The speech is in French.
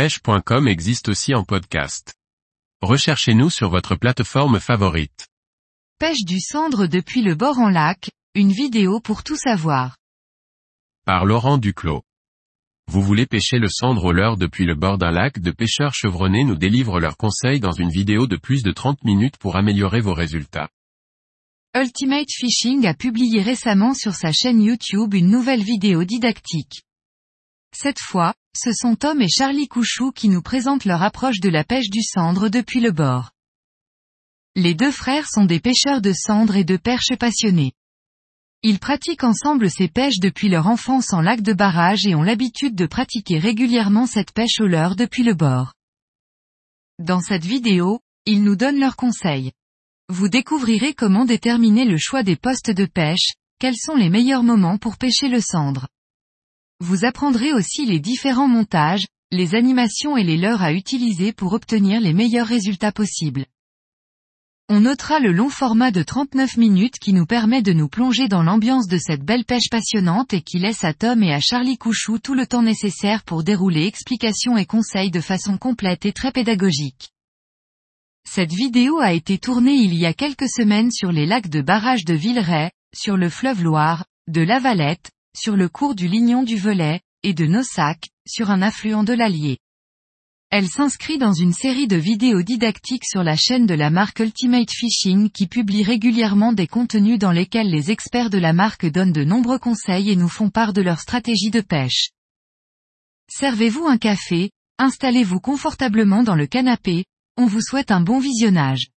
pêche.com existe aussi en podcast. Recherchez-nous sur votre plateforme favorite. Pêche du cendre depuis le bord en lac, une vidéo pour tout savoir. Par Laurent Duclos. Vous voulez pêcher le cendre au leurre depuis le bord d'un lac de pêcheurs chevronnés nous délivrent leurs conseils dans une vidéo de plus de 30 minutes pour améliorer vos résultats. Ultimate Fishing a publié récemment sur sa chaîne YouTube une nouvelle vidéo didactique. Cette fois, ce sont Tom et Charlie Couchou qui nous présentent leur approche de la pêche du cendre depuis le bord. Les deux frères sont des pêcheurs de cendre et de perches passionnés. Ils pratiquent ensemble ces pêches depuis leur enfance en lac de barrage et ont l'habitude de pratiquer régulièrement cette pêche au leurre depuis le bord. Dans cette vidéo, ils nous donnent leurs conseils. Vous découvrirez comment déterminer le choix des postes de pêche, quels sont les meilleurs moments pour pêcher le cendre. Vous apprendrez aussi les différents montages, les animations et les leurres à utiliser pour obtenir les meilleurs résultats possibles. On notera le long format de 39 minutes qui nous permet de nous plonger dans l'ambiance de cette belle pêche passionnante et qui laisse à Tom et à Charlie Couchou tout le temps nécessaire pour dérouler explications et conseils de façon complète et très pédagogique. Cette vidéo a été tournée il y a quelques semaines sur les lacs de barrage de Villeray, sur le fleuve Loire, de La Valette, sur le cours du Lignon du Velay, et de Nossac, sur un affluent de l'Allier. Elle s'inscrit dans une série de vidéos didactiques sur la chaîne de la marque Ultimate Fishing qui publie régulièrement des contenus dans lesquels les experts de la marque donnent de nombreux conseils et nous font part de leur stratégie de pêche. Servez-vous un café, installez-vous confortablement dans le canapé, on vous souhaite un bon visionnage.